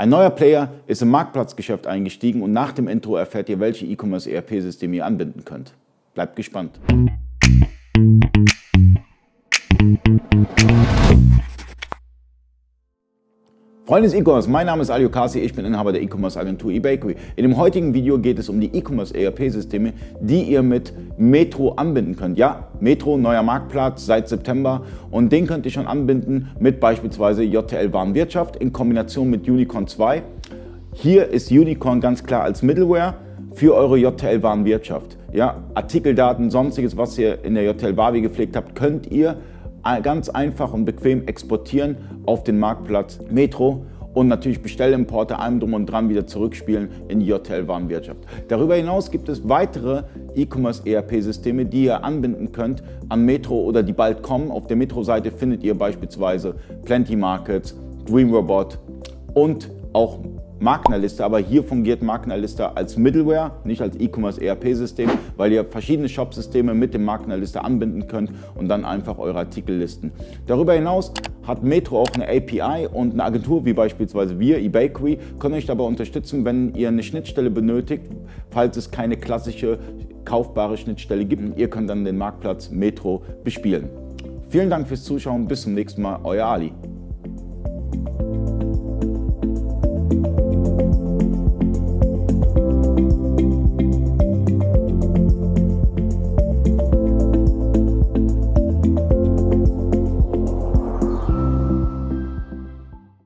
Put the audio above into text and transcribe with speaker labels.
Speaker 1: Ein neuer Player ist im Marktplatzgeschäft eingestiegen und nach dem Intro erfährt ihr, welche E-Commerce ERP-Systeme ihr anbinden könnt. Bleibt gespannt. Freunde des E-Commerce, mein Name ist Alio Kasi, ich bin Inhaber der E-Commerce Agentur eBakery. In dem heutigen Video geht es um die E-Commerce ERP-Systeme, die ihr mit Metro anbinden könnt. Ja, Metro, neuer Marktplatz seit September und den könnt ihr schon anbinden mit beispielsweise JTL Warenwirtschaft in Kombination mit Unicorn 2. Hier ist Unicorn ganz klar als Middleware für eure JTL Warenwirtschaft. Ja, Artikeldaten, sonstiges, was ihr in der JTL Wavi gepflegt habt, könnt ihr ganz einfach und bequem exportieren auf den Marktplatz Metro und natürlich Bestellimporte allem drum und dran wieder zurückspielen in die JTL-Warenwirtschaft. Darüber hinaus gibt es weitere E-Commerce-ERP-Systeme, die ihr anbinden könnt an Metro oder die bald kommen. Auf der Metro-Seite findet ihr beispielsweise Plenty Markets, Dream Robot und auch Markenliste, aber hier fungiert Markenliste als Middleware, nicht als E-Commerce ERP-System, weil ihr verschiedene Shop-Systeme mit dem Markenliste anbinden könnt und dann einfach eure Artikel listen. Darüber hinaus hat Metro auch eine API und eine Agentur wie beispielsweise wir, eBakery, können euch dabei unterstützen, wenn ihr eine Schnittstelle benötigt, falls es keine klassische kaufbare Schnittstelle gibt. Ihr könnt dann den Marktplatz Metro bespielen. Vielen Dank fürs Zuschauen, bis zum nächsten Mal, euer Ali.